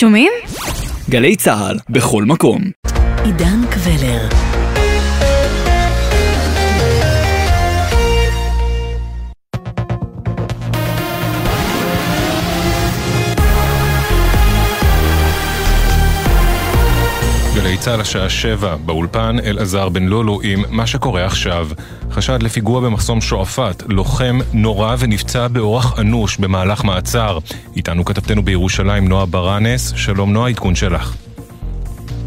שומעים? גלי צה"ל, בכל מקום. עידן קבלר צה"ל השעה שבע, באולפן אלעזר בן לולו עם מה שקורה עכשיו. חשד לפיגוע במחסום שועפאט, לוחם נורה ונפצע באורח אנוש במהלך מעצר. איתנו כתבתנו בירושלים נועה ברנס, שלום נועה, עדכון שלך.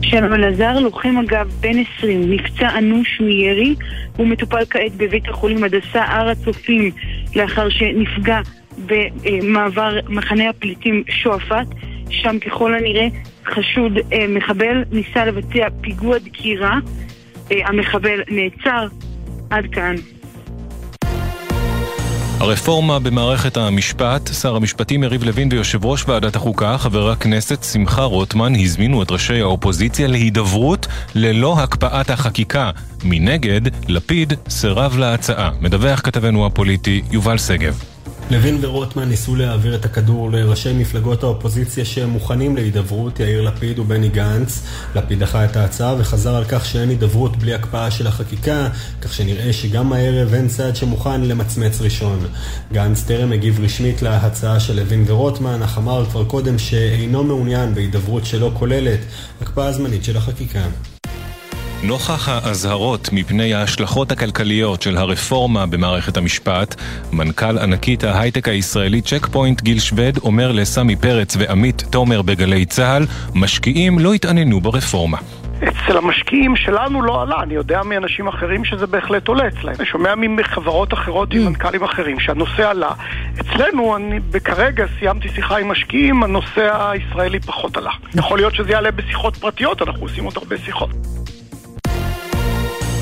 שלום אלעזר, לוחם אגב בן 20, נפצע אנוש מירי, הוא מטופל כעת בבית החולים הדסה הר הצופים לאחר שנפגע במעבר מחנה הפליטים שועפאט, שם ככל הנראה חשוד אה, מחבל ניסה לבצע פיגוע דקירה, אה, המחבל נעצר, עד כאן. הרפורמה במערכת המשפט, שר המשפטים יריב לוין ויושב ראש ועדת החוקה, חבר הכנסת שמחה רוטמן, הזמינו את ראשי האופוזיציה להידברות ללא הקפאת החקיקה. מנגד, לפיד סירב להצעה. מדווח כתבנו הפוליטי יובל שגב. לוין ורוטמן ניסו להעביר את הכדור לראשי מפלגות האופוזיציה שהם מוכנים להידברות, יאיר לפיד ובני גנץ. לפיד דחה את ההצעה וחזר על כך שאין הידברות בלי הקפאה של החקיקה, כך שנראה שגם הערב אין צעד שמוכן למצמץ ראשון. גנץ טרם הגיב רשמית להצעה של לוין ורוטמן, אך אמר כבר קודם שאינו מעוניין בהידברות שלא כוללת הקפאה זמנית של החקיקה. נוכח האזהרות מפני ההשלכות הכלכליות של הרפורמה במערכת המשפט, מנכ"ל ענקית ההייטק הישראלי צ'ק פוינט גיל שווד אומר לסמי פרץ ועמית תומר בגלי צה"ל, משקיעים לא התעניינו ברפורמה. אצל המשקיעים שלנו לא עלה, אני יודע מאנשים אחרים שזה בהחלט עולה אצלהם. אני שומע מחברות אחרות עם מנכ"לים אחרים שהנושא עלה. אצלנו, אני כרגע סיימתי שיחה עם משקיעים, הנושא הישראלי פחות עלה. יכול להיות שזה יעלה בשיחות פרטיות, אנחנו עושים עוד הרבה שיחות.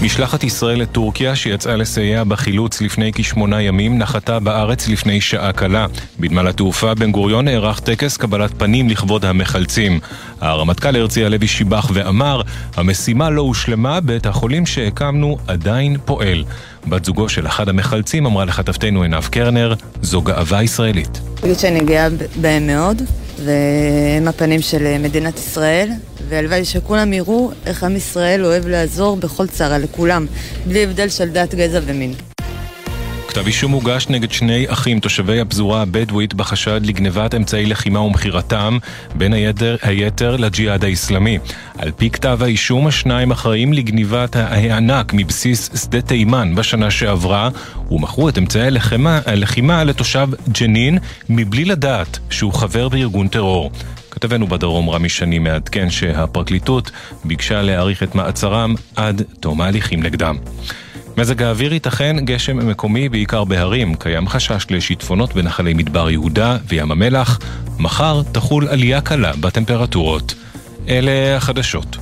משלחת ישראל לטורקיה שיצאה לסייע בחילוץ לפני כשמונה ימים נחתה בארץ לפני שעה קלה. בנמל התעופה בן גוריון נערך טקס קבלת פנים לכבוד המחלצים. הרמטכ"ל הרצי הלוי שיבח ואמר, המשימה לא הושלמה, בית החולים שהקמנו עדיין פועל. בת זוגו של אחד המחלצים אמרה לכתבתנו עינב קרנר, זו גאווה ישראלית. אני חושבת שאני גאה בהם מאוד, והם הפנים של מדינת ישראל, והלוואי שכולם יראו איך עם ישראל אוהב לעזור בכל צרה לכולם, בלי הבדל של דת, גזע ומין. כתב אישום הוגש נגד שני אחים תושבי הפזורה הבדואית בחשד לגנבת אמצעי לחימה ומכירתם, בין היתר, היתר לג'יהאד האיסלאמי. על פי כתב האישום, השניים אחראים לגניבת הענק מבסיס שדה תימן בשנה שעברה, ומכרו את אמצעי הלחימה, הלחימה לתושב ג'נין מבלי לדעת שהוא חבר בארגון טרור. כתבנו בדרום רמי שני מעדכן שהפרקליטות ביקשה להאריך את מעצרם עד תום ההליכים נגדם. מזג האוויר ייתכן גשם מקומי בעיקר בהרים, קיים חשש לשיטפונות בנחלי מדבר יהודה וים המלח. מחר תחול עלייה קלה בטמפרטורות. אלה החדשות.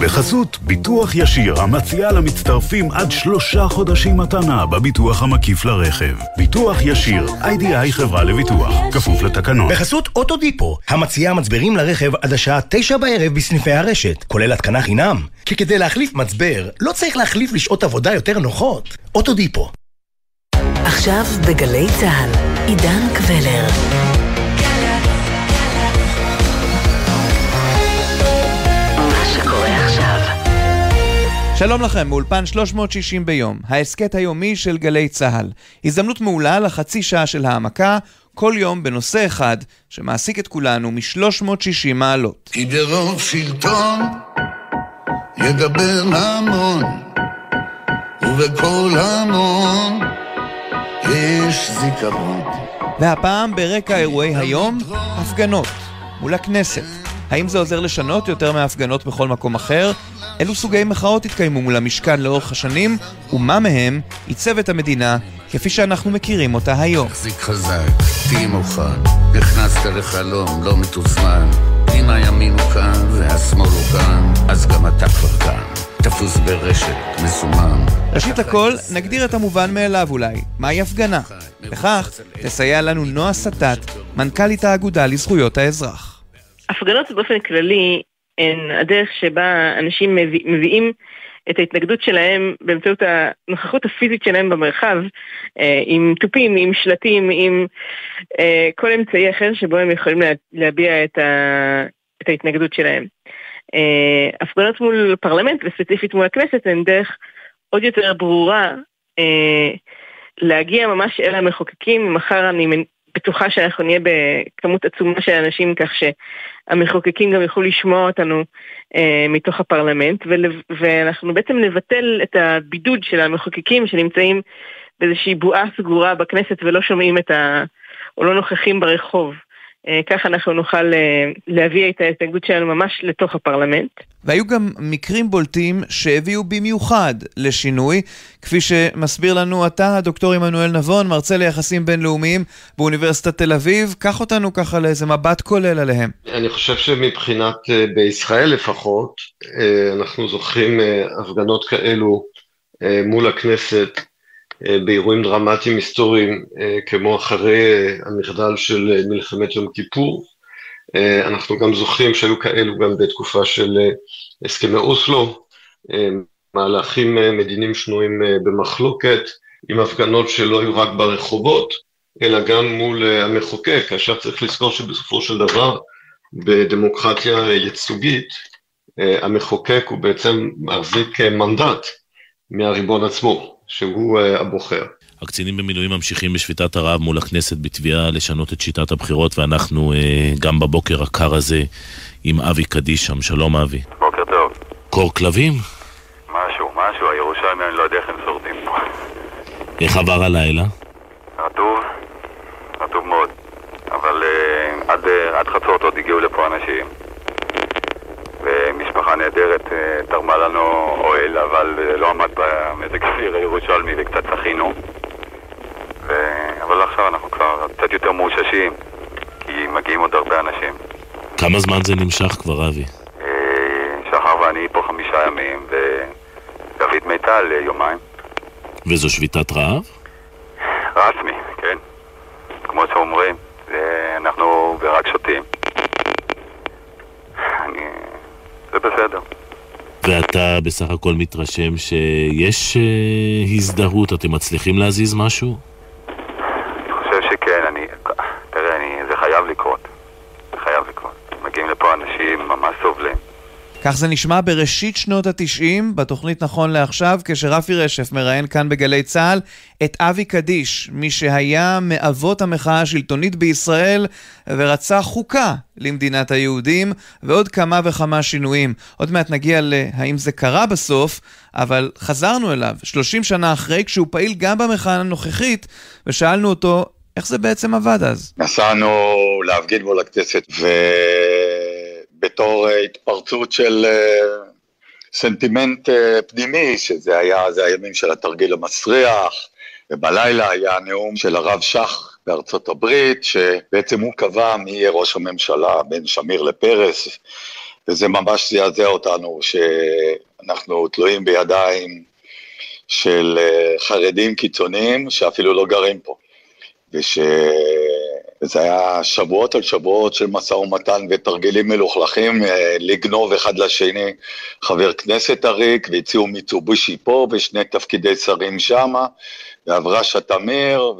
בחסות ביטוח ישיר המציע למצטרפים עד שלושה חודשים מתנה בביטוח המקיף לרכב. ביטוח ישיר, איי-די-איי חברה לביטוח, כפוף לתקנון. בחסות אוטודיפו, המציע מצברים לרכב עד השעה תשע בערב בסניפי הרשת, כולל התקנה חינם. כי כדי להחליף מצבר, לא צריך להחליף לשעות עבודה יותר נוחות. אוטודיפו. עכשיו בגלי צה"ל, עידן קבלר שלום לכם, מאולפן 360 ביום, ההסכת היומי של גלי צה"ל. הזדמנות מעולה לחצי שעה של העמקה, כל יום בנושא אחד שמעסיק את כולנו מ-360 מעלות. כי ברוב שלטון ידבר המון, ובכל המון יש זיכרון. והפעם ברקע אירועי היום, הפגנות מול הכנסת. האם זה עוזר לשנות יותר מההפגנות בכל מקום אחר? אילו סוגי מחאות התקיימו מול המשכן לאורך השנים, ומה מהם עיצב את המדינה כפי שאנחנו מכירים אותה היום. תחזיק חזק, תהי מוכן, נכנסת לחלום לא מתוזמן. אם הימין הוא כאן והשמאל הוא כאן, אז גם אתה כבר כאן. תפוס ברשת, מסומם. ראשית לכל, נגדיר את המובן מאליו אולי, מהי הפגנה? בכך תסייע לנו נועה סטט, מנכ"לית האגודה לזכויות האזרח. הפגנות באופן כללי הן הדרך שבה אנשים מביא, מביאים את ההתנגדות שלהם באמצעות הנוכחות הפיזית שלהם במרחב, אה, עם תופים, עם שלטים, עם אה, כל אמצעי אחר שבו הם יכולים לה, להביע את, ה, את ההתנגדות שלהם. אה, הפגנות מול פרלמנט וספציפית מול הכנסת הן דרך עוד יותר ברורה להגיע ממש אל המחוקקים. מחר אני בטוחה שאנחנו נהיה בכמות עצומה של אנשים כך שהמחוקקים גם יוכלו לשמוע אותנו אה, מתוך הפרלמנט ואנחנו בעצם נבטל את הבידוד של המחוקקים שנמצאים באיזושהי בועה סגורה בכנסת ולא שומעים את ה... או לא נוכחים ברחוב. אה, ככה אנחנו נוכל אה, להביא את ההתנגדות שלנו ממש לתוך הפרלמנט. והיו גם מקרים בולטים שהביאו במיוחד לשינוי, כפי שמסביר לנו אתה, הדוקטור עמנואל נבון, מרצה ליחסים בינלאומיים באוניברסיטת תל אביב. קח אותנו ככה לאיזה מבט כולל עליהם. אני חושב שמבחינת, אה, בישראל לפחות, אנחנו זוכרים הפגנות כאלו מול הכנסת באירועים דרמטיים היסטוריים אה, כמו אחרי אה, המחדל של מלחמת יום כיפור. אנחנו גם זוכרים שהיו כאלו גם בתקופה של הסכמי אוסלו, מהלכים מדיניים שנויים במחלוקת, עם הפגנות שלא היו רק ברחובות, אלא גם מול המחוקק, כאשר צריך לזכור שבסופו של דבר בדמוקרטיה ייצוגית המחוקק הוא בעצם מחזיק מנדט מהריבון עצמו. שהוא uh, הבוחר. הקצינים במילואים ממשיכים בשביתת הרעב מול הכנסת בתביעה לשנות את שיטת הבחירות ואנחנו uh, גם בבוקר הקר הזה עם אבי קדיש שם. שלום אבי. בוקר טוב. קור כלבים? משהו, משהו, הירושלמי אני לא יודע איך הם שורדים פה. איך עבר הלילה? רטוב, רטוב מאוד. אבל uh, עד, עד חצות עוד הגיעו לפה אנשים. ומשפחה נהדרת אה, תרמה לנו אוהל, אבל אה, לא עמד במזג האוויר הירושלמי וקצת צחינו. ו... אבל עכשיו אנחנו כבר קצת יותר מאוששים, כי מגיעים עוד הרבה אנשים. כמה זמן זה נמשך כבר, אבי? אה, שחר ואני פה חמישה ימים, ודוד מיטל יומיים. וזו שביתת רעב? רסמי, כן. כמו שאומרים, אנחנו רק שותים. אני... זה בסדר. ואתה בסך הכל מתרשם שיש uh, הזדהות, אתם מצליחים להזיז משהו? אני חושב שכן, אני... תראה, אני... זה חייב לקרות. זה חייב לקרות. מגיעים לפה אנשים ממש סובלים. כך זה נשמע בראשית שנות התשעים, בתוכנית נכון לעכשיו, כשרפי רשף מראיין כאן בגלי צה"ל את אבי קדיש, מי שהיה מאבות המחאה השלטונית בישראל ורצה חוקה למדינת היהודים, ועוד כמה וכמה שינויים. עוד מעט נגיע להאם זה קרה בסוף, אבל חזרנו אליו 30 שנה אחרי, כשהוא פעיל גם במחאה הנוכחית, ושאלנו אותו איך זה בעצם עבד אז. נסענו להפגין מול הכנסת, ו... בתור אה, התפרצות של אה, סנטימנט אה, פנימי, שזה היה, זה הימים של התרגיל המסריח, ובלילה היה הנאום של הרב שך בארצות הברית, שבעצם הוא קבע מי יהיה ראש הממשלה בין שמיר לפרס, וזה ממש זעזע אותנו, שאנחנו תלויים בידיים של חרדים קיצוניים שאפילו לא גרים פה. וש... וזה היה שבועות על שבועות של משא ומתן ותרגילים מלוכלכים, אה, לגנוב אחד לשני חבר כנסת עריק, והציעו מיצובישי פה ושני תפקידי שרים שמה, ואברשה תמיר,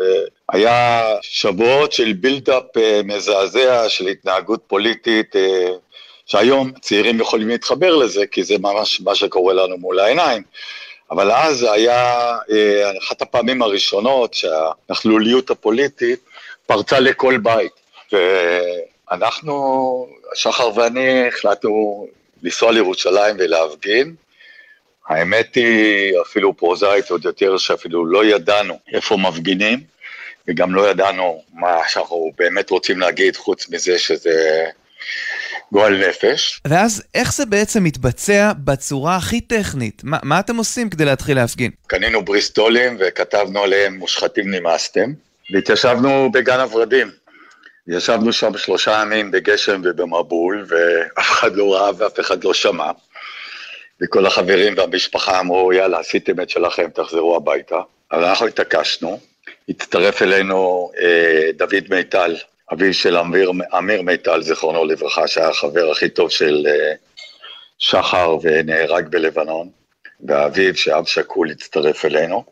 והיה שבועות של בילדאפ אה, מזעזע של התנהגות פוליטית, אה, שהיום צעירים יכולים להתחבר לזה, כי זה ממש מה שקורה לנו מול העיניים. אבל אז זה היה אחת הפעמים הראשונות שהנכלוליות הפוליטית פרצה לכל בית. ואנחנו, שחר ואני, החלטנו לנסוע לירושלים ולהפגין. האמת היא אפילו פרוזאית עוד יותר, שאפילו לא ידענו איפה מפגינים, וגם לא ידענו מה שאנחנו באמת רוצים להגיד, חוץ מזה שזה גועל נפש. ואז איך זה בעצם מתבצע בצורה הכי טכנית? מה, מה אתם עושים כדי להתחיל להפגין? קנינו בריסטולים וכתבנו עליהם מושחתים נמאסתם. והתיישבנו בגן הוורדים. ישבנו שם שלושה ימים בגשם ובמבול, ואף אחד לא ראה ואף אחד לא שמע. וכל החברים והמשפחה אמרו, יאללה, עשיתם את שלכם, תחזרו הביתה. אבל אנחנו התעקשנו, הצטרף אלינו אה, דוד מיטל, אביו של אמיר, אמיר מיטל, זיכרונו לברכה, שהיה החבר הכי טוב של אה, שחר ונהרג בלבנון. באביב, שאב שכול הצטרף אלינו.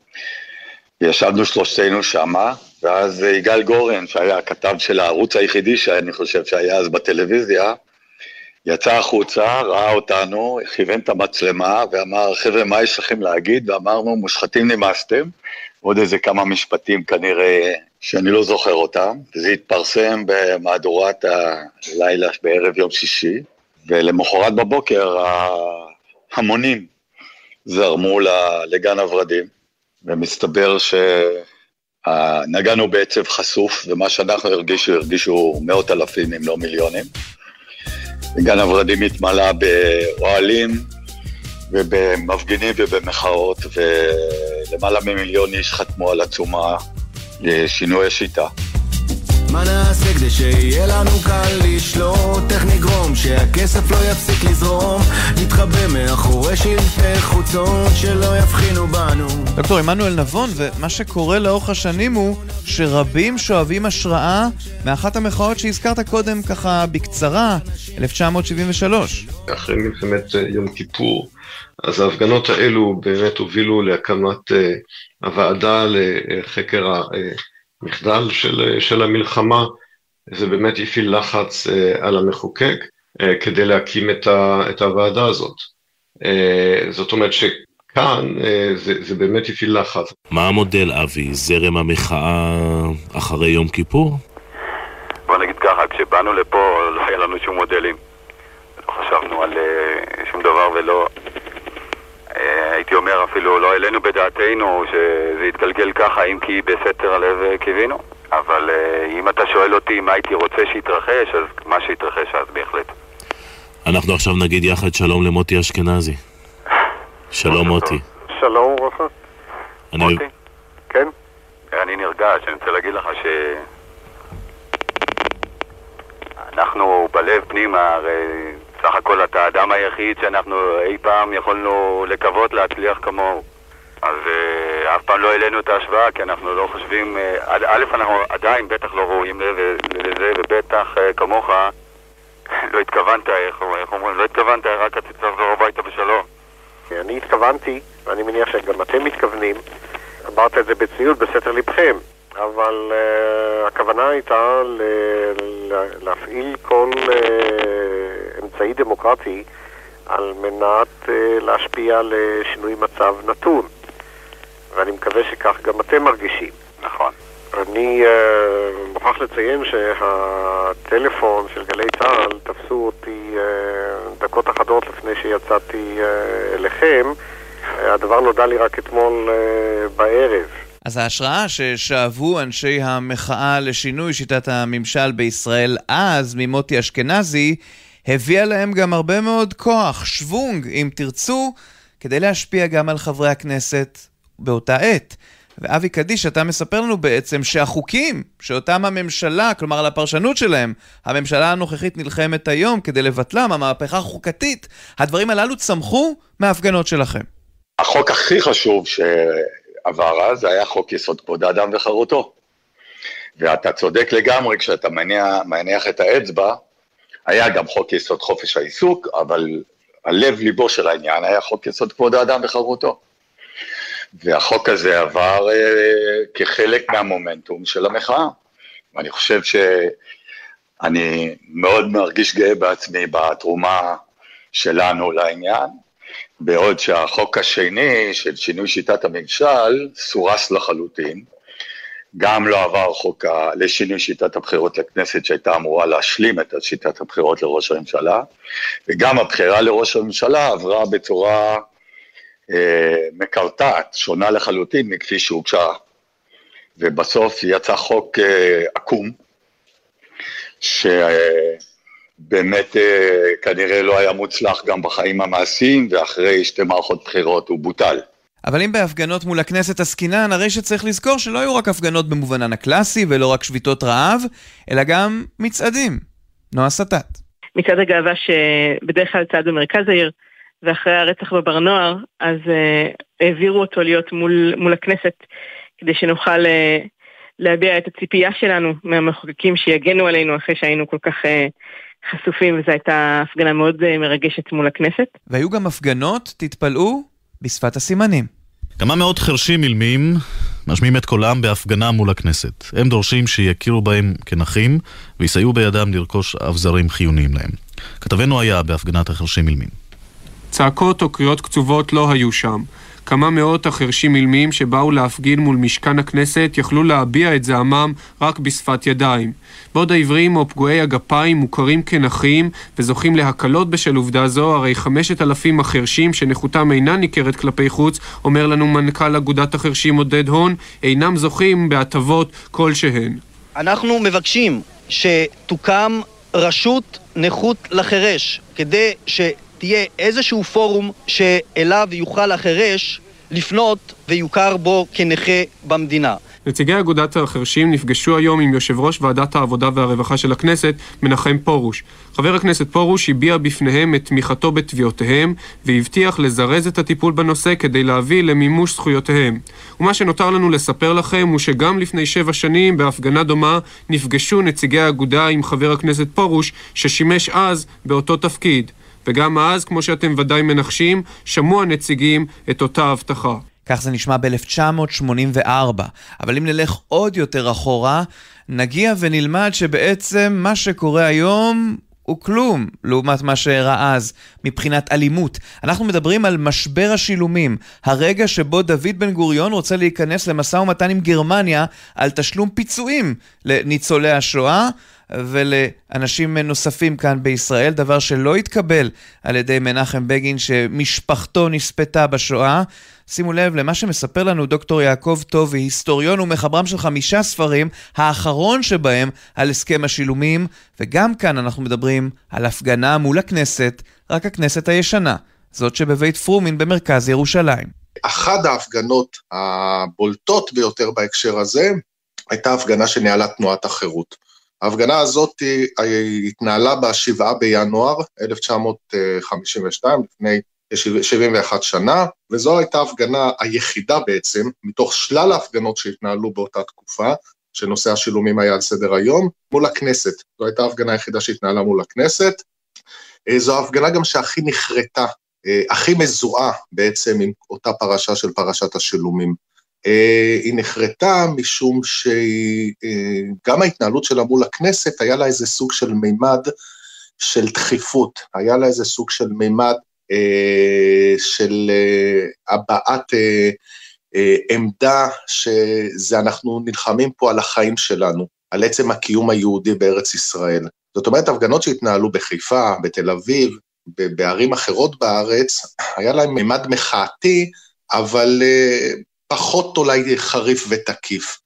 ישבנו שלושתנו שמה, ואז יגאל גורן, שהיה הכתב של הערוץ היחידי שאני חושב שהיה אז בטלוויזיה, יצא החוצה, ראה אותנו, כיוון את המצלמה ואמר, חבר'ה, מה יש לכם להגיד? ואמרנו, מושחתים נמאסתם. עוד איזה כמה משפטים כנראה שאני לא זוכר אותם, וזה התפרסם במהדורת הלילה בערב יום שישי, ולמחרת בבוקר ההמונים זרמו לגן הוורדים, ומסתבר שנגענו בעצב חשוף, ומה שאנחנו הרגישו, הרגישו מאות אלפים אם לא מיליונים. גן הוורדים התמלא באוהלים ובמפגינים ובמחאות, ולמעלה ממיליון איש חתמו על עצומה לשינוי השיטה. מה נעשה כדי שיהיה לנו קל לשלוט? איך נגרום שהכסף לא יפסיק לזרום? נתחבא מאחורי שלטי חוצות שלא יבחינו בנו. דוקטור עמנואל נבון, ומה שקורה לאורך השנים הוא שרבים שואבים השראה מאחת המחאות שהזכרת קודם ככה בקצרה, 1973. אחרי מלחמת אה, יום כיפור, אז ההפגנות האלו באמת הובילו להקמת אה, הוועדה לחקר ה... המחדל של, של המלחמה, זה באמת הפעיל לחץ uh, על המחוקק uh, כדי להקים את, ה, את הוועדה הזאת. Uh, זאת אומרת שכאן uh, זה, זה באמת הפעיל לחץ. מה המודל, אבי? זרם המחאה אחרי יום כיפור? בוא נגיד ככה, כשבאנו לפה לא היה לנו שום מודלים. לא חשבנו על שום דבר ולא... הייתי אומר אפילו לא העלינו בדעתנו שזה יתגלגל ככה אם כי בסתר הלב אה, קיווינו. אבל אה, אם אתה שואל אותי מה הייתי רוצה שיתרחש אז מה שיתרחש אז בהחלט. אנחנו עכשיו נגיד יחד שלום למוטי אשכנזי. שלום מוטי. שלום וברכה מוטי? כן? אני נרגש, אני רוצה להגיד לך ש... אנחנו בלב פנימה, הרי סך הכל אתה האדם היחיד שאנחנו אי פעם יכולנו לקוות להצליח כמוהו. אז uh, אף פעם לא העלינו את ההשוואה, כי אנחנו לא חושבים... Uh, א', אנחנו עדיין בטח לא ראויים לזה, ובטח uh, כמוך לא התכוונת, איך, איך אומרים? לא התכוונת, רק רצית לחזור הביתה בשלום. אני התכוונתי, ואני מניח שגם אתם מתכוונים, אמרת את זה בצניעות בסתר לבכם, אבל uh, הכוונה הייתה ל- להפעיל כל... Uh, אמצעי דמוקרטי על מנת uh, להשפיע על שינוי מצב נתון. ואני מקווה שכך גם אתם מרגישים. נכון. אני uh, מוכרח לציין שהטלפון של גלי צה"ל תפסו אותי uh, דקות אחדות לפני שיצאתי uh, אליכם. Uh, הדבר נודע לי רק אתמול uh, בערב. אז ההשראה ששאבו אנשי המחאה לשינוי שיטת הממשל בישראל אז ממוטי אשכנזי הביאה להם גם הרבה מאוד כוח, שוונג, אם תרצו, כדי להשפיע גם על חברי הכנסת באותה עת. ואבי קדיש, אתה מספר לנו בעצם שהחוקים שאותם הממשלה, כלומר על הפרשנות שלהם, הממשלה הנוכחית נלחמת היום כדי לבטלם, המהפכה החוקתית, הדברים הללו צמחו מההפגנות שלכם. החוק הכי חשוב שעבר אז היה חוק יסוד כבוד האדם וחירותו. ואתה צודק לגמרי כשאתה מניח, מניח את האצבע היה גם חוק יסוד חופש העיסוק, אבל הלב ליבו של העניין היה חוק יסוד כבוד האדם וחירותו. והחוק הזה עבר אה, כחלק מהמומנטום של המחאה. ואני חושב שאני מאוד מרגיש גאה בעצמי בתרומה שלנו לעניין, בעוד שהחוק השני של שינוי שיטת הממשל סורס לחלוטין, גם לא עבר חוק לשינוי שיטת הבחירות לכנסת שהייתה אמורה להשלים את שיטת הבחירות לראש הממשלה, וגם הבחירה לראש הממשלה עברה בצורה אה, מקרטעת, שונה לחלוטין מכפי שהוגשה, ובסוף יצא חוק אה, עקום, שבאמת אה, כנראה לא היה מוצלח גם בחיים המעשיים, ואחרי שתי מערכות בחירות הוא בוטל. אבל אם בהפגנות מול הכנסת עסקינן, הרי שצריך לזכור שלא היו רק הפגנות במובנן הקלאסי ולא רק שביתות רעב, אלא גם מצעדים. נועה סטט. מצעד הגאווה שבדרך כלל צעד במרכז העיר, ואחרי הרצח בבר נוער, אז uh, העבירו אותו להיות מול, מול הכנסת, כדי שנוכל uh, להביע את הציפייה שלנו מהמחוקקים שיגנו עלינו אחרי שהיינו כל כך uh, חשופים, וזו הייתה הפגנה מאוד מרגשת מול הכנסת. והיו גם הפגנות, תתפלאו, בשפת הסימנים. כמה מאות חרשים אילמים משמיעים את קולם בהפגנה מול הכנסת. הם דורשים שיכירו בהם כנכים ויסייעו בידם לרכוש אבזרים חיוניים להם. כתבנו היה בהפגנת החרשים אילמים. צעקות או קריאות קצובות לא היו שם. כמה מאות החרשים אילמים שבאו להפגין מול משכן הכנסת יכלו להביע את זעמם רק בשפת ידיים. בעוד העיוורים או פגועי הגפיים מוכרים כנכים וזוכים להקלות בשל עובדה זו, הרי חמשת אלפים החרשים שנכותם אינה ניכרת כלפי חוץ, אומר לנו מנכ"ל אגודת החרשים עודד הון, אינם זוכים בהטבות כלשהן. אנחנו מבקשים שתוקם רשות נכות לחירש, כדי שתהיה איזשהו פורום שאליו יוכל החירש לפנות ויוכר בו כנכה במדינה. נציגי אגודת החרשים נפגשו היום עם יושב ראש ועדת העבודה והרווחה של הכנסת, מנחם פרוש. חבר הכנסת פרוש הביע בפניהם את תמיכתו בתביעותיהם, והבטיח לזרז את הטיפול בנושא כדי להביא למימוש זכויותיהם. ומה שנותר לנו לספר לכם הוא שגם לפני שבע שנים, בהפגנה דומה, נפגשו נציגי האגודה עם חבר הכנסת פרוש, ששימש אז באותו תפקיד. וגם אז, כמו שאתם ודאי מנחשים, שמעו הנציגים את אותה הבטחה. כך זה נשמע ב-1984. אבל אם נלך עוד יותר אחורה, נגיע ונלמד שבעצם מה שקורה היום הוא כלום לעומת מה שאירע אז מבחינת אלימות. אנחנו מדברים על משבר השילומים, הרגע שבו דוד בן גוריון רוצה להיכנס למשא ומתן עם גרמניה על תשלום פיצויים לניצולי השואה. ולאנשים נוספים כאן בישראל, דבר שלא התקבל על ידי מנחם בגין שמשפחתו נספתה בשואה. שימו לב למה שמספר לנו דוקטור יעקב טובי, היסטוריון ומחברם של חמישה ספרים, האחרון שבהם על הסכם השילומים, וגם כאן אנחנו מדברים על הפגנה מול הכנסת, רק הכנסת הישנה, זאת שבבית פרומין במרכז ירושלים. אחת ההפגנות הבולטות ביותר בהקשר הזה הייתה הפגנה שניהלה תנועת החירות. ההפגנה הזאת התנהלה ב-7 בינואר 1952, לפני 71 שנה, וזו הייתה ההפגנה היחידה בעצם, מתוך שלל ההפגנות שהתנהלו באותה תקופה, שנושא השילומים היה על סדר היום, מול הכנסת. זו הייתה ההפגנה היחידה שהתנהלה מול הכנסת. אה, זו ההפגנה גם שהכי נחרטה, אה, הכי מזוהה בעצם עם אותה פרשה של פרשת השילומים. אה, היא נחרטה משום שגם ההתנהלות שלה מול הכנסת, היה לה איזה סוג של מימד של דחיפות, היה לה איזה סוג של מימד אה, של אה, הבעת עמדה שזה אנחנו נלחמים פה על החיים שלנו, על עצם הקיום היהודי בארץ ישראל. זאת אומרת, הפגנות שהתנהלו בחיפה, בתל אביב, בערים אחרות בארץ, היה להם מימד מחאתי, אבל פחות אולי חריף ותקיף.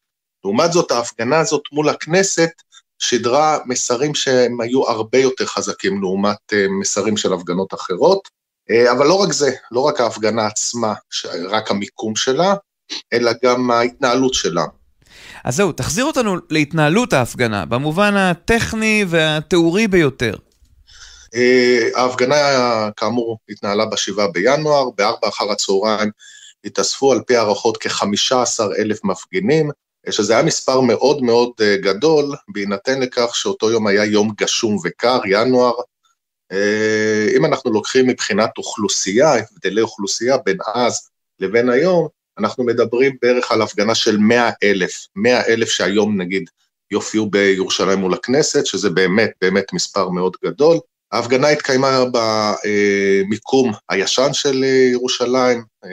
לעומת זאת, ההפגנה הזאת מול הכנסת שידרה מסרים שהם היו הרבה יותר חזקים לעומת אה, מסרים של הפגנות אחרות. אה, אבל לא רק זה, לא רק ההפגנה עצמה, רק המיקום שלה, אלא גם ההתנהלות שלה. אז זהו, תחזיר אותנו להתנהלות ההפגנה, במובן הטכני והתיאורי ביותר. אה, ההפגנה, כאמור, התנהלה ב-7 בינואר, ב-4 אחר הצהריים התאספו על פי הערכות כ-15 אלף מפגינים, שזה היה מספר מאוד מאוד אה, גדול, בהינתן לכך שאותו יום היה יום גשום וקר, ינואר. אה, אם אנחנו לוקחים מבחינת אוכלוסייה, הבדלי אוכלוסייה בין אז לבין היום, אנחנו מדברים בערך על הפגנה של 100 אלף, 100 אלף שהיום נגיד יופיעו בירושלים מול הכנסת, שזה באמת באמת מספר מאוד גדול. ההפגנה התקיימה במיקום הישן של ירושלים אה,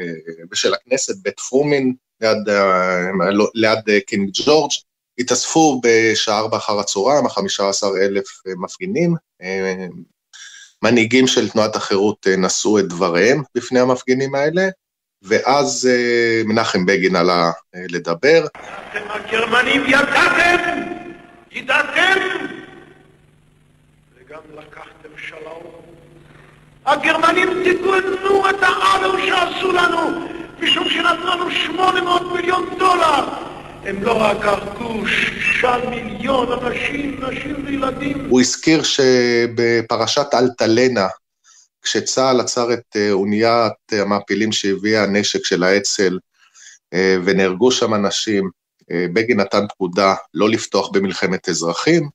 ושל הכנסת, בית פרומין, ליד, אה, לא, ליד אה, קינג ג'ורג'. התאספו בשעה ארבע אחר הצהריים, החמישה עשר אלף מפגינים. מנהיגים של תנועת החירות נשאו את דבריהם בפני המפגינים האלה, ואז מנחם בגין עלה לדבר. אתם הגרמנים ידעתם, ידעתם וגם לקחתם שלום. הגרמנים תיקנו את העוול שעשו לנו, משום שנתנו לנו 800 מיליון דולר. הם לא רק הרגו שישה מיליון אנשים, נשים וילדים. הוא הזכיר שבפרשת אלטלנה, כשצה"ל עצר את אה, אוניית המעפילים שהביאה הנשק של האצ"ל, אה, ונהרגו שם אנשים, אה, בגין נתן פקודה לא לפתוח במלחמת אזרחים,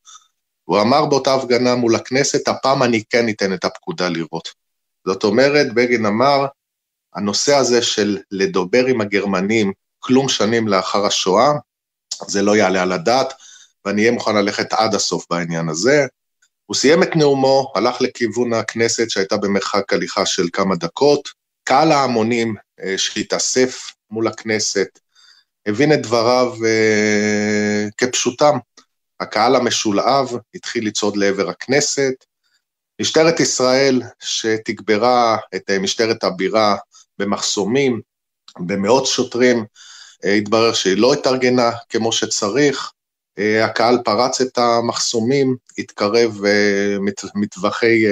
הוא אמר באותה הפגנה מול הכנסת, הפעם אני כן אתן את הפקודה לירות. זאת אומרת, בגין אמר, הנושא הזה של לדבר עם הגרמנים כלום שנים לאחר השואה, זה לא יעלה על הדעת, ואני אהיה מוכן ללכת עד הסוף בעניין הזה. הוא סיים את נאומו, הלך לכיוון הכנסת שהייתה במרחק הליכה של כמה דקות, קהל ההמונים אה, שהתאסף מול הכנסת, הבין את דבריו אה, כפשוטם. הקהל המשולהב התחיל לצעוד לעבר הכנסת. משטרת ישראל, שתגברה את אה, משטרת הבירה במחסומים, במאות שוטרים, אה, התברר שהיא לא התארגנה כמו שצריך. אה, הקהל פרץ את המחסומים, התקרב מטווחי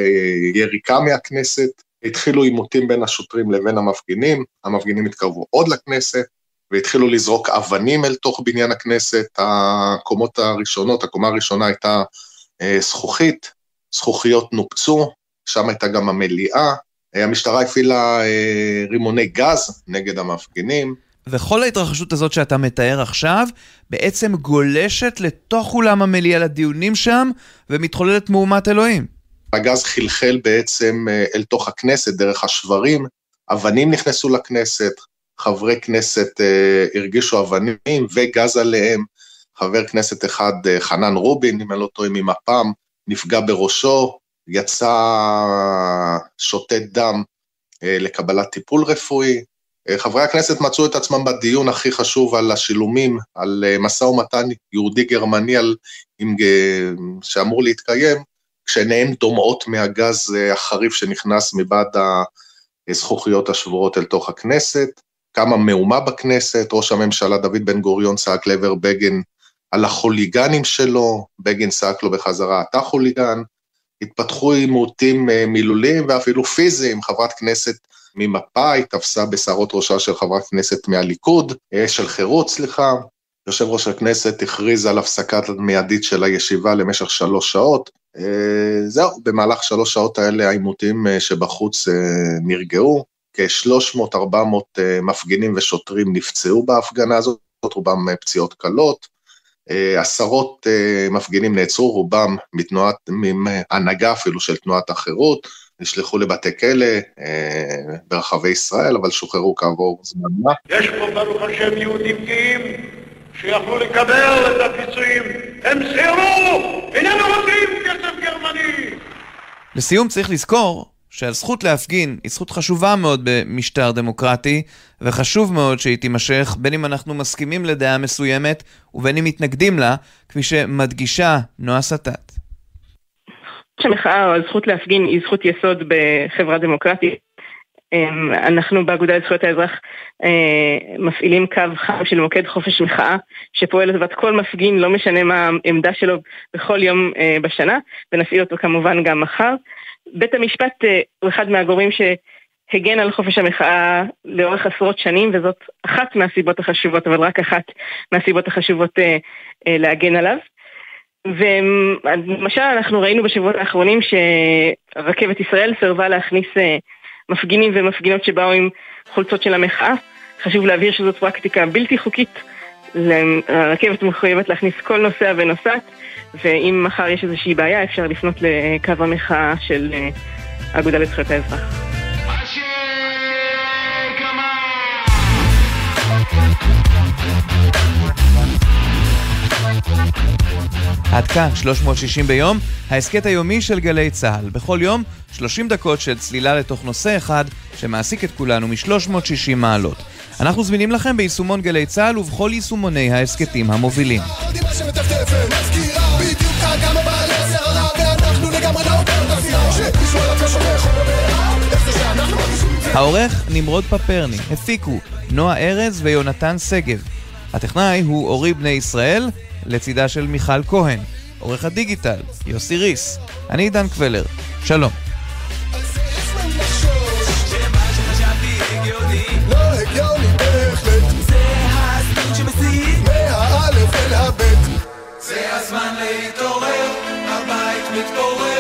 יריקה מהכנסת, התחילו עימותים בין השוטרים לבין המפגינים, המפגינים התקרבו עוד לכנסת, והתחילו לזרוק אבנים אל תוך בניין הכנסת. הקומות הראשונות, הקומה הראשונה הייתה אה, זכוכית, זכוכיות נופצו, שם הייתה גם המליאה. אה, המשטרה הפעילה אה, רימוני גז נגד המפגינים. וכל ההתרחשות הזאת שאתה מתאר עכשיו, בעצם גולשת לתוך אולם המליאה לדיונים שם, ומתחוללת מהומת אלוהים. הגז חלחל בעצם אל תוך הכנסת דרך השברים, אבנים נכנסו לכנסת, חברי כנסת אה, הרגישו אבנים וגז עליהם, חבר כנסת אחד, אה, חנן רובין, אם אני לא טועה, ממפ"ם, נפגע בראשו, יצא שותת דם אה, לקבלת טיפול רפואי. חברי הכנסת מצאו את עצמם בדיון הכי חשוב על השילומים, על משא ומתן יהודי-גרמני על, עם, שאמור להתקיים, כשעיניהם דומעות מהגז החריף שנכנס מבעד הזכוכיות השבורות אל תוך הכנסת. קמה מהומה בכנסת, ראש הממשלה דוד בן גוריון צעק לעבר בגין על החוליגנים שלו, בגין צעק לו בחזרה, אתה חוליגן, התפתחו עימותים אה, מילוליים ואפילו פיזיים, חברת כנסת ממפא"י תפסה בשערות ראשה של חברת כנסת מהליכוד, אה, של חירות, סליחה, יושב ראש הכנסת הכריז על הפסקת מיידית של הישיבה למשך שלוש שעות. אה, זהו, במהלך שלוש שעות האלה העימותים שבחוץ נרגעו. כ-300-400 אה, מפגינים ושוטרים נפצעו בהפגנה הזאת, רובם אה, פציעות קלות. אה, עשרות מפגינים נעצרו, רובם מתנועת, מהנהגה אפילו של תנועת החירות, נשלחו לבתי כלא ברחבי ישראל, אבל שוחררו כעבור זמן מה. יש פה ברוך השם יהודים גאים שיכלו לקבל את הפיצויים, הם סירבו, איננו רוצים כסף גרמני. לסיום צריך לזכור שהזכות להפגין היא זכות חשובה מאוד במשטר דמוקרטי, וחשוב מאוד שהיא תימשך, בין אם אנחנו מסכימים לדעה מסוימת ובין אם מתנגדים לה, כפי שמדגישה נועה סטט. המחאה או הזכות להפגין היא זכות יסוד בחברה דמוקרטית. אמ, אנחנו באגודה לזכויות האזרח אה, מפעילים קו חם של מוקד חופש מחאה שפועל לטובת כל מפגין, לא משנה מה העמדה שלו בכל יום אה, בשנה, ונפעיל אותו כמובן גם מחר. בית המשפט אה, הוא אחד מהגורמים שהגן על חופש המחאה לאורך עשרות שנים, וזאת אחת מהסיבות החשובות, אבל רק אחת מהסיבות החשובות אה, אה, להגן עליו. ולמשל אנחנו ראינו בשבועות האחרונים שרכבת ישראל סירבה להכניס מפגינים ומפגינות שבאו עם חולצות של המחאה. חשוב להבהיר שזאת פרקטיקה בלתי חוקית. הרכבת מחויבת להכניס כל נוסע ונוסעת. ואם מחר יש איזושהי בעיה, אפשר לפנות לקו המחאה של אה, האגודה לזכויות האזרח. עד כאן 360 ביום, ההסכת היומי של גלי צה"ל. בכל יום 30 דקות של צלילה לתוך נושא אחד שמעסיק את כולנו מ-360 מעלות. אנחנו זמינים לכם ביישומון גלי צה"ל ובכל יישומוני ההסכתים המובילים. העורך נמרוד פפרני, הפיקו נועה ארז ויונתן שגב. הטכנאי הוא אורי בני ישראל, לצידה של מיכל כהן. עורך הדיגיטל, יוסי ריס. אני עידן קבלר. שלום. הבית מתפורר,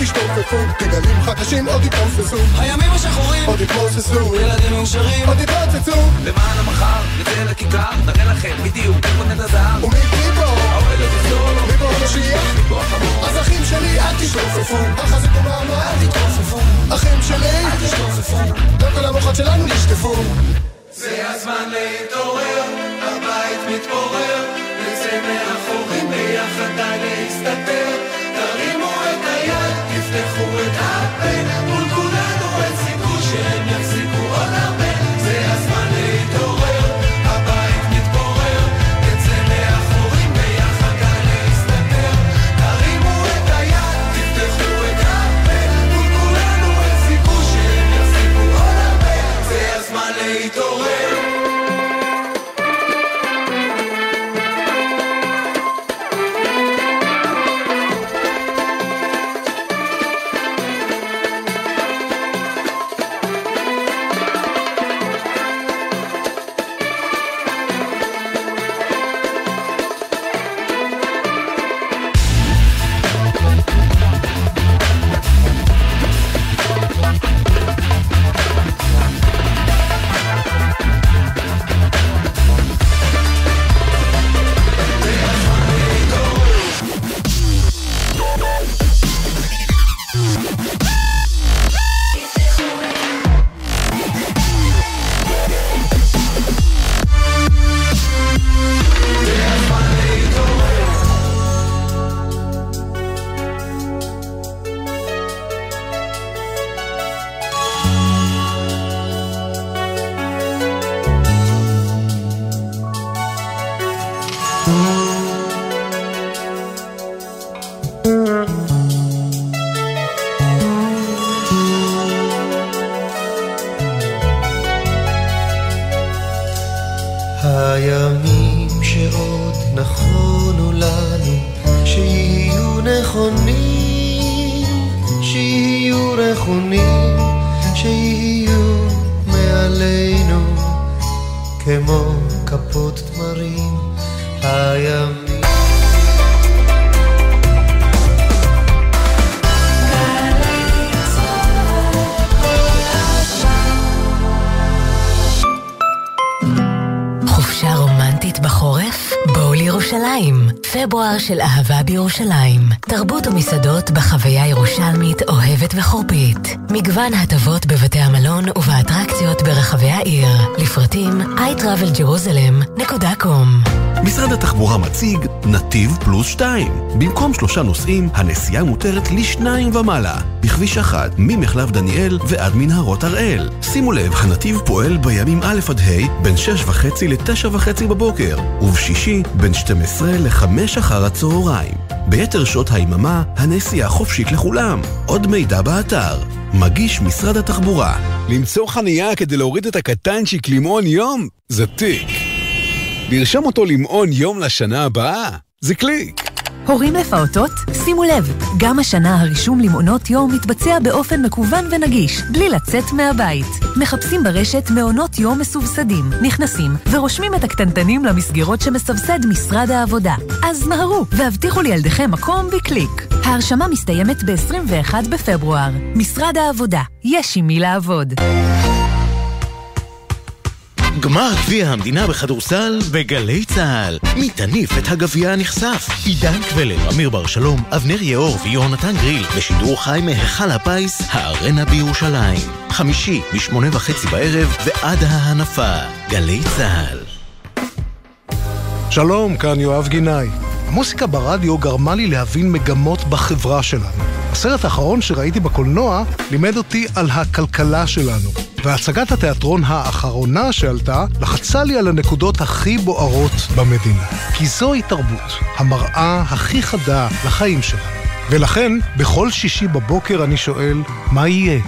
תשתופפו תגלים חדשים עוד יתרופסו הימים השחורים עוד יתמוססו ילדים מאושרים. עוד יתרוצצו. למען המחר נצא לכיכר נראה לכם בדיוק איפה נט הזהב. ומי פה? האוהל יחזור מי פה המשיח? מי פה החמור? אז אחים שלי אל תשתופפו. החזק ומעמד אל תתרופפו. אחים שלי? אל תשתופפו. לא כל המוחות שלנו נשטפו. זה הזמן להתעורר, הבית מתפורר, נצא מהחורים ביחד די להסתתר, היד, תפתחו את הפה, בואו לירושלים. פברואר של אהבה בירושלים. תרבות ומסעדות בחוויה ירושלמית אוהבת וחורפית. מגוון הטבות בבתי המלון ובאטרקציות ברחבי העיר. לפרטים iTravelJerusalem.com משרד התחבורה מציג נתיב פלוס 2. במקום שלושה נוסעים, הנסיעה מותרת לשניים ומעלה. בכביש 1, ממחלף דניאל ועד מנהרות הראל. שימו לב, הנתיב פועל בימים א' עד ה' בין 6 וחצי ל-9 וחצי בבוקר, ובשישי בין 12 ל-5 אחר הצהריים. ביתר שעות היממה, הנסיעה חופשית לכולם. עוד מידע באתר. מגיש משרד התחבורה. למצוא חנייה כדי להוריד את הקטנצ'יק למעון יום? זה תיק. לרשום אותו למעון יום לשנה הבאה? זה קליק. הורים לפעוטות? שימו לב, גם השנה הרישום למעונות יום מתבצע באופן מקוון ונגיש, בלי לצאת מהבית. מחפשים ברשת מעונות יום מסובסדים, נכנסים ורושמים את הקטנטנים למסגרות שמסבסד משרד העבודה. אז מהרו והבטיחו לילדיכם מקום בקליק. ההרשמה מסתיימת ב-21 בפברואר. משרד העבודה, יש עם מי לעבוד. גמר גביע המדינה בכדורסל בגלי צה"ל. מי תניף את הגביע הנכסף? עידן קבלר, אמיר בר שלום, אבנר יאור ויונתן גריל, בשידור חי מהיכל הפיס, הארנה בירושלים. חמישי, משמונה וחצי בערב ועד ההנפה. גלי צה"ל. שלום, כאן יואב גינאי. המוסיקה ברדיו גרמה לי להבין מגמות בחברה שלנו. הסרט האחרון שראיתי בקולנוע לימד אותי על הכלכלה שלנו. והצגת התיאטרון האחרונה שעלתה לחצה לי על הנקודות הכי בוערות במדינה. כי זוהי תרבות, המראה הכי חדה לחיים שלנו. ולכן, בכל שישי בבוקר אני שואל, מה יהיה?